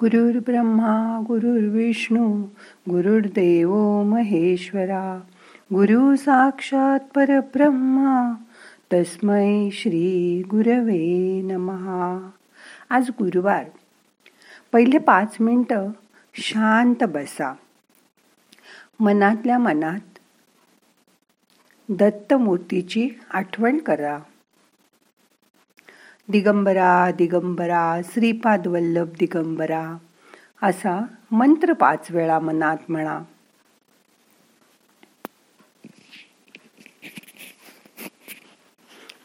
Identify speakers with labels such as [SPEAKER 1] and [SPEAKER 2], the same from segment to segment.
[SPEAKER 1] गुरुर् ब्रह्मा गुरुर्विष्णू गुरुर्देव महेश्वरा गुरु साक्षात परब्रह्मा तस्मै श्री गुरवे नमहा आज गुरुवार. पहिले पाच मिनटं शांत बसा. मनातल्या मनात दत्तमूर्तीची आठवण करा. दिगंबरा दिगंबरा श्रीपाद वल्लभ दिगंबरा असा मंत्र पाच वेळा मनात म्हणा.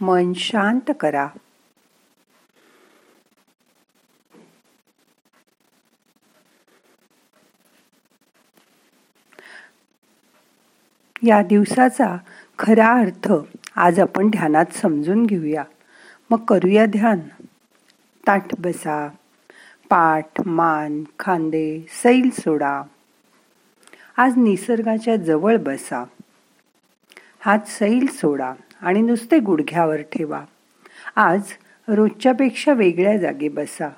[SPEAKER 1] मन शांत करा. या दिवसाचा खरा अर्थ आज आपण ध्यानात समजून घेऊया. मग करूया ध्यान. ताठ बसा पाठ मान खांदे सैल सोडा. आज निसर्गाच्या जवळ बसा. हात सैल सोडा आणि नुसते गुडघ्यावर ठेवा. आज रोजच्यापेक्षा वेगळ्या जागी बसा.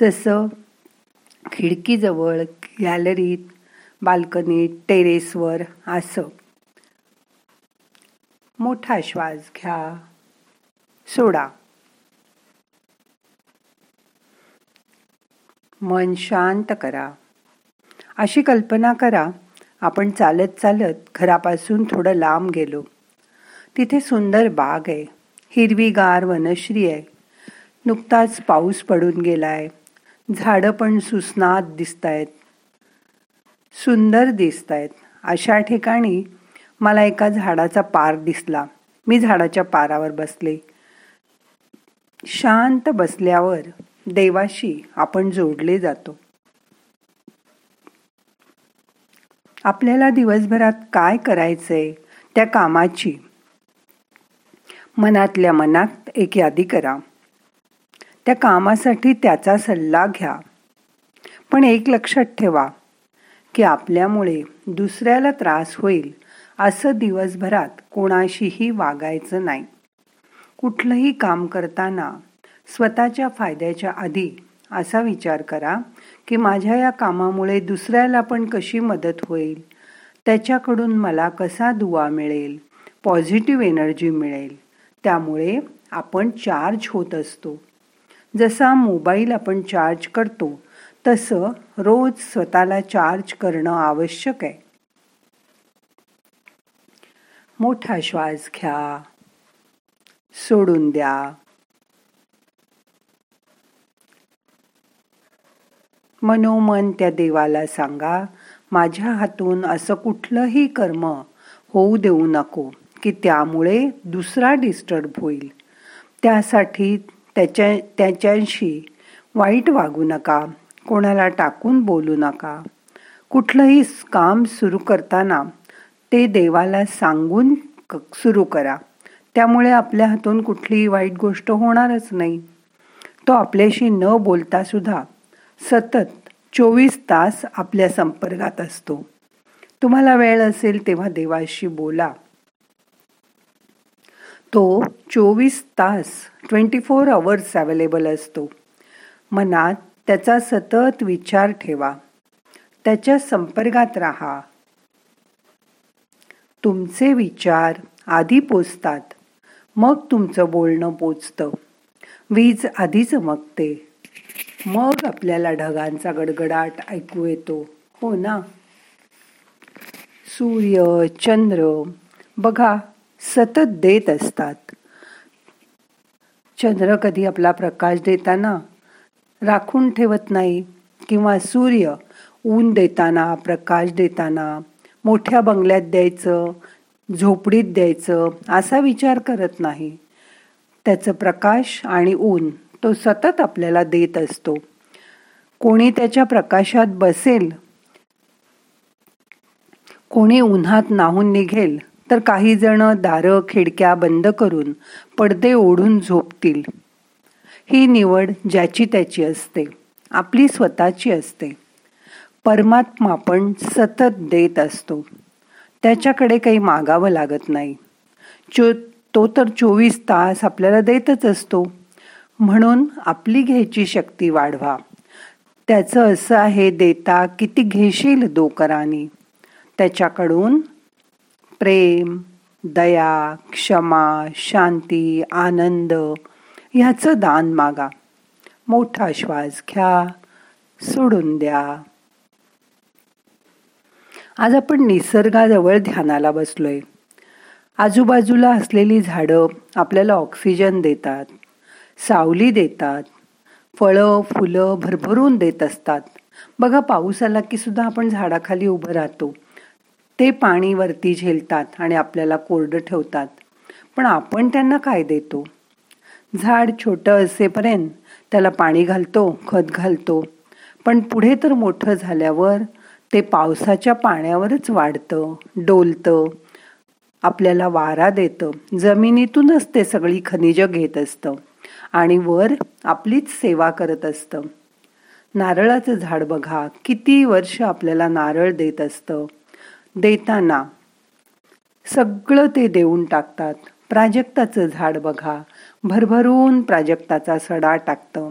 [SPEAKER 1] जसं खिडकीजवळ गॅलरीत बाल्कनीत टेरेसवर असं. मोठा श्वास घ्या. सोडा. मन शांत करा. अशी कल्पना करा आपण चालत चालत घरापासून थोडं लांब गेलो. तिथे सुंदर बाग आहे हिरवीगार वनश्री आहे. नुकताच पाऊस पडून गेलाय झाडं पण सुस्नात दिसत आहेत सुंदर दिसत आहेत अशा ठिकाणी मला एका झाडाचा पार दिसला. मी झाडाच्या पारावर बसले. शांत बसल्यावर देवाशी आपण जोडले जातो. आपल्याला दिवसभरात काय करायचंय त्या कामाची मनातल्या मनात एक यादी करा. त्या कामासाठी त्याचा सल्ला घ्या. पण एक लक्षात ठेवा की आपल्यामुळे दुसऱ्याला त्रास होईल असं दिवसभरात कोणाशीही वागायचं नाही. कुठलंही काम करताना स्वतःच्या फायद्याच्या आधी असा विचार करा की माझ्या या कामामुळे दुसऱ्याला पण कशी मदत होईल? त्याच्याकडून मला कसा दुवा मिळेल? पॉझिटिव्ह एनर्जी मिळेल. त्यामुळे आपण चार्ज होत असतो. जसा मोबाईल आपण चार्ज करतो तसं रोज स्वतःला चार्ज करणं आवश्यक आहे. मोठा श्वास घ्या. सोडून द्या. मनोमन त्या देवाला सांगा माझ्या हातून असं कुठलंही कर्म होऊ देऊ नको की त्यामुळे दुसरा डिस्टर्ब होईल. त्यासाठी त्याच्या त्याच्याशी वाईट वागू नका कोणाला टाकून बोलू नका. कुठलंही काम सुरू करताना ते देवाला सांगून सुरू करा. त्यामुळे आपल्या हातून कुठलीही वाईट गोष्ट होणारच नाही. तो आपल्याशी न बोलता सुद्धा सतत चोवीस तास आपल्या संपर्कात असतो. तुम्हाला वेळ असेल तेव्हा देवाशी बोला. तो चोवीस तास ट्वेंटी फोर अवर्स अवेलेबल असतो. मनात त्याचा सतत विचार ठेवा. त्याच्या संपर्कात राहा. तुमचे विचार आधी पोचतात. मग तुमचं बोलणं पोचतं. वीज आधी चमकते मग आपल्याला ढगांचा गडगडाट ऐकू येतो. हो ना? सूर्य चंद्र बघा सतत देत असतात. चंद्र कधी आपला प्रकाश देताना राखून ठेवत नाही किंवा सूर्य ऊन देताना प्रकाश देताना मोठ्या बंगल्यात द्यायचं झोपडीत द्यायचं असा विचार करत नाही. त्याचं प्रकाश आणि ऊन तो सतत आपल्याला देत असतो. कोणी त्याच्या प्रकाशात बसेल कोणी उन्हात नाहून निघेल तर काही जण दारं खिडक्या बंद करून पडदे ओढून झोपतील. ही निवड ज्याची त्याची असते आपली स्वतःची असते. परमात्मा पण सतत देत असतो. त्याच्याकडे काही मागावं लागत नाही. चो तो तर चोवीस तास आपल्याला देतच असतो. म्हणून आपली घ्यायची शक्ती वाढवा. त्याचं असं आहे देता किती घेशील दोकराने त्याच्याकडून प्रेम दया क्षमा शांती आनंद ह्याचं दान मागा. मोठा श्वास घ्या सोडून द्या. आज आपण निसर्गाजवळ ध्यानाला बसलोय. आजूबाजूला असलेली झाडं आपल्याला ऑक्सिजन देतात सावली देतात फळं फुलं भरभरून देत असतात. बघा पाऊस आला की सुद्धा आपण झाडाखाली उभं राहतो. ते पाणी वरती झेलतात आणि आपल्याला कोरडं ठेवतात. पण आपण त्यांना काय देतो? झाड छोटं असेपर्यंत त्याला पाणी घालतो खत घालतो. पण पुढे तर मोठं झाल्यावर ते पावसाच्या पाण्यावरच वाढतं डोलतं आपल्याला वारा देतं. जमिनीतूनच ते सगळी खनिजं घेत असतं आणि वर आपलीच सेवा करत असतं. नारळाचं झाड बघा किती वर्ष आपल्याला नारळ देत असतं. देताना सगळं ते देऊन टाकतात. प्राजक्ताचं झाड बघा भरभरून प्राजक्ताचा सडा टाकतं.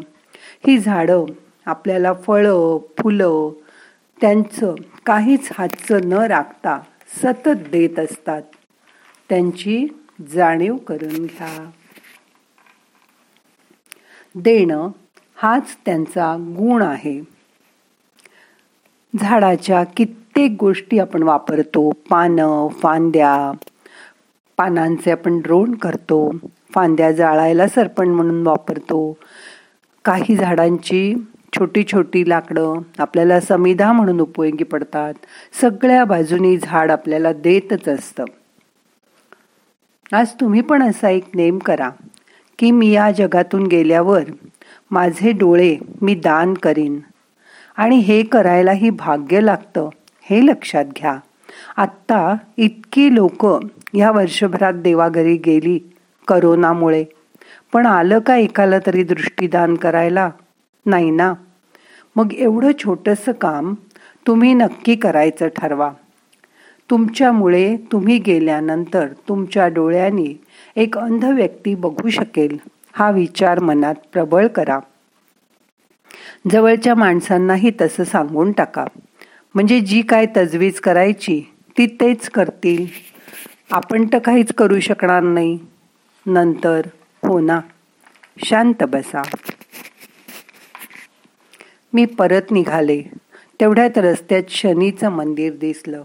[SPEAKER 1] ही झाडं आपल्याला फळं फुलं त्यांचं काहीच हातचं न राखता सतत देत असतात. त्यांची जाणीव करून घ्या. देणं हाच त्यांचा गुण आहे. झाडाच्या कित्येक गोष्टी आपण वापरतो. पानं फांद्या. पानांचे आपण ड्रोण करतो. फांद्या जाळायला सरपण म्हणून वापरतो. काही झाडांची छोटी छोटी लाकडं आपल्याला समिधा म्हणून उपयोगी पडतात. सगळ्या बाजूनी झाड आपल्याला देतच असतं. आज तुम्ही पण असा एक नेम करा की मी या जगातून गेल्यावर माझे डोळे मी दान करीन. आणि हे करायलाही भाग्य लागतं हे लक्षात घ्या. आत्ता इतकी लोक ह्या वर्षभरात देवाघरी गेली करोनामुळे. पण आलं का एकाला तरी दृष्टीदान करायला? नाही ना. मग एवढं छोटंसं काम तुम्ही नक्की करायचं ठरवा. तुमच्यामुळे तुम्ही गेल्यानंतर तुमच्या डोळ्यांनी एक अंध व्यक्ती बघू शकेल हा विचार मनात प्रबळ करा. जवळच्या माणसांनाही तसं सांगून टाका. म्हणजे जी काय तजवीज करायची ती तेच करतील. आपण तर काहीच करू शकणार नाही. नंतर हो ना. शांत बसा. मी परत निघाले. तेवढ्यात रस्त्यात शनीचं मंदिर दिसलं.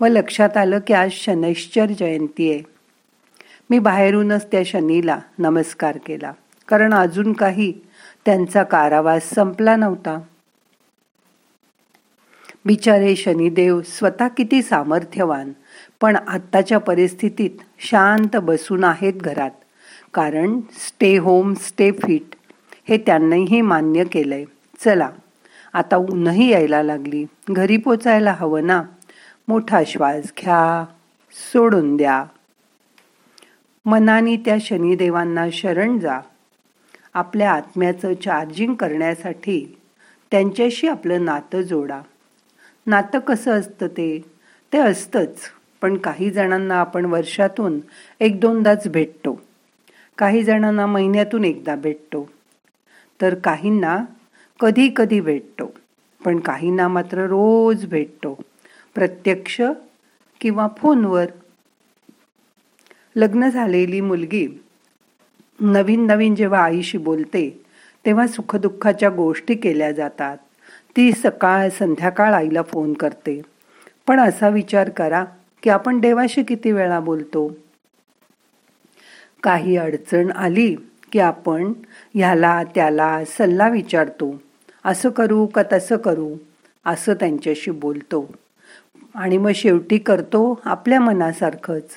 [SPEAKER 1] व लक्षात आलं की आज शनैश्चर जयंती आहे. मी बाहेरूनच त्या शनीला नमस्कार केला. कारण अजून काही त्यांचा कारावास संपला नव्हता. बिचारे शनिदेव स्वतः किती सामर्थ्यवान पण आत्ताच्या परिस्थितीत शांत बसून आहेत घरात. कारण स्टे होम स्टे फिट हे त्यांनीही मान्य केलंय. चला. आता ऊनही यायला लागली. घरी पोचायला हवं ना? मोठा श्वास घ्या. सोडून द्या. मनाने त्या शनिदेवांना शरण जा. आपल्या आत्म्याचं चार्जिंग करण्यासाठी त्यांच्याशी आपलं नातं जोडा. नातं कसं असतं ते? ते असतंच. पण काही जणांना आपण वर्षातून एक दोनदाच भेटतो. काही जणांना महिन्यातून एकदा भेटतो. तर काहींना कधी कधी भेटतो पण काहींना मात्र रोज भेटतो. प्रत्यक्ष किंवा फोनवर. लग्न झालेली मुलगी नवीन नवीन जेव्हा आईशी बोलते तेव्हा सुखदुःखाच्या गोष्टी केल्या जातात. ती सकाळ संध्याकाळ आईला फोन करते. पण असा विचार करा की आपण देवाशी किती वेळा बोलतो? काही अडचण आली की आपण ह्याला त्याला सल्ला विचारतो. असं करू का तसं करू? असं त्यांच्याशी बोलतो. आणि मग शेवटी करतो आपल्या मनासारखंच.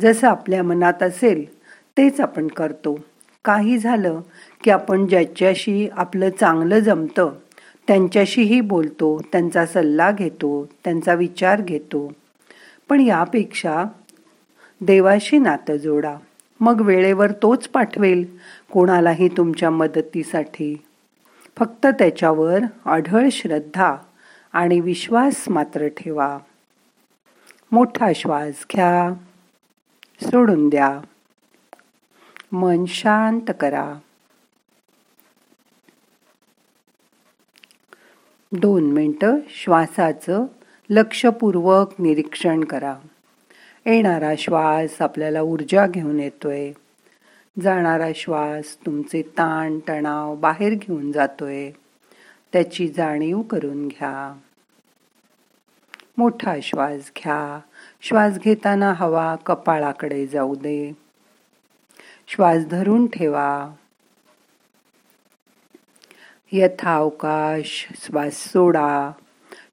[SPEAKER 1] जसं आपल्या मनात असेल तेच आपण करतो. काही झालं की आपण ज्याच्याशी आपलं चांगलं जमतं त्यांच्याशीही बोलतो त्यांचा सल्ला घेतो त्यांचा विचार घेतो. पण यापेक्षा देवाशी नातं जोडा. मग वेळेवर तोच पाठवेल. कोणालाही तुमच्या मदतीसाठी. फक्त त्याच्यावर अढळ श्रद्धा आणि विश्वास मात्र ठेवा. मोठा श्वास घ्या. सोडून द्या. मन शांत करा. दोन मिनटं श्वासाचं लक्षपूर्वक निरीक्षण करा. येणारा श्वास आपल्याला ऊर्जा घेऊन येतोय. जाणारा श्वास तुमचे ताण तणाव बाहेर घेऊन जातोय. त्याची जाणीव करून घ्या. मोठा श्वास घ्या. श्वास घेताना हवा कपाळाकडे जाऊ दे. श्वास धरून ठेवा. यथावकाश श्वास सोडा.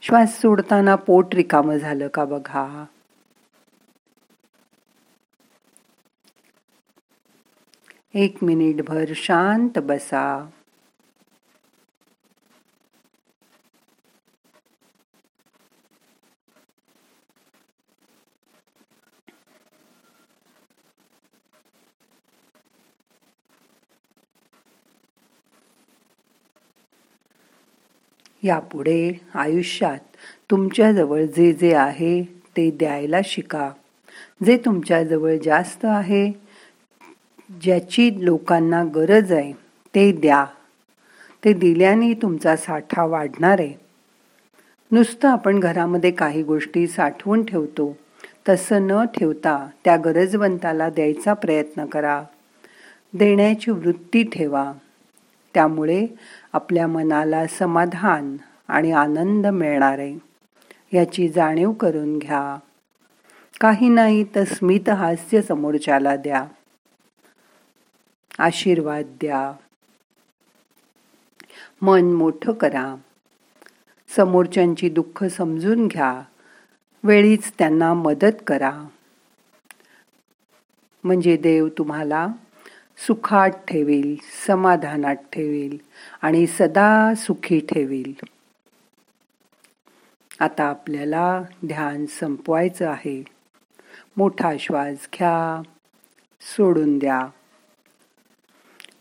[SPEAKER 1] श्वास सोडताना पोट रिकामं झालं का बघा. एक मिनिटभर शांत बसा. यापुढे आयुष्यात तुमच्याजवळ जे जे आहे ते द्यायला शिका. जे तुमच्याजवळ जास्त आहे ज्याची लोकांना गरज आहे ते द्या. ते दिल्याने तुमचा साठा वाढणार आहे. नुसतं आपण घरामध्ये काही गोष्टी साठवून ठेवतो तसं न ठेवता त्या गरजवंताला द्यायचा प्रयत्न करा. देण्याची वृत्ती ठेवा. त्यामुळे आपल्या मनाला समाधान आणि आनंद मिळणार आहे. याची जाणीव करून घ्या. काही नाही तर स्मित हास्य समोरच्याला द्या. आशीर्वाद द्या. मन मोठं करा. समोरच्यांची दुःख समजून घ्या. वेळीच त्यांना मदत करा. म्हणजे देव तुम्हाला सुखात ठेवील समाधानात ठेवील आणि सदा सुखी ठेवील. आता आपल्याला ध्यान संपवायचं आहे. मोठा श्वास घ्या सोडून द्या.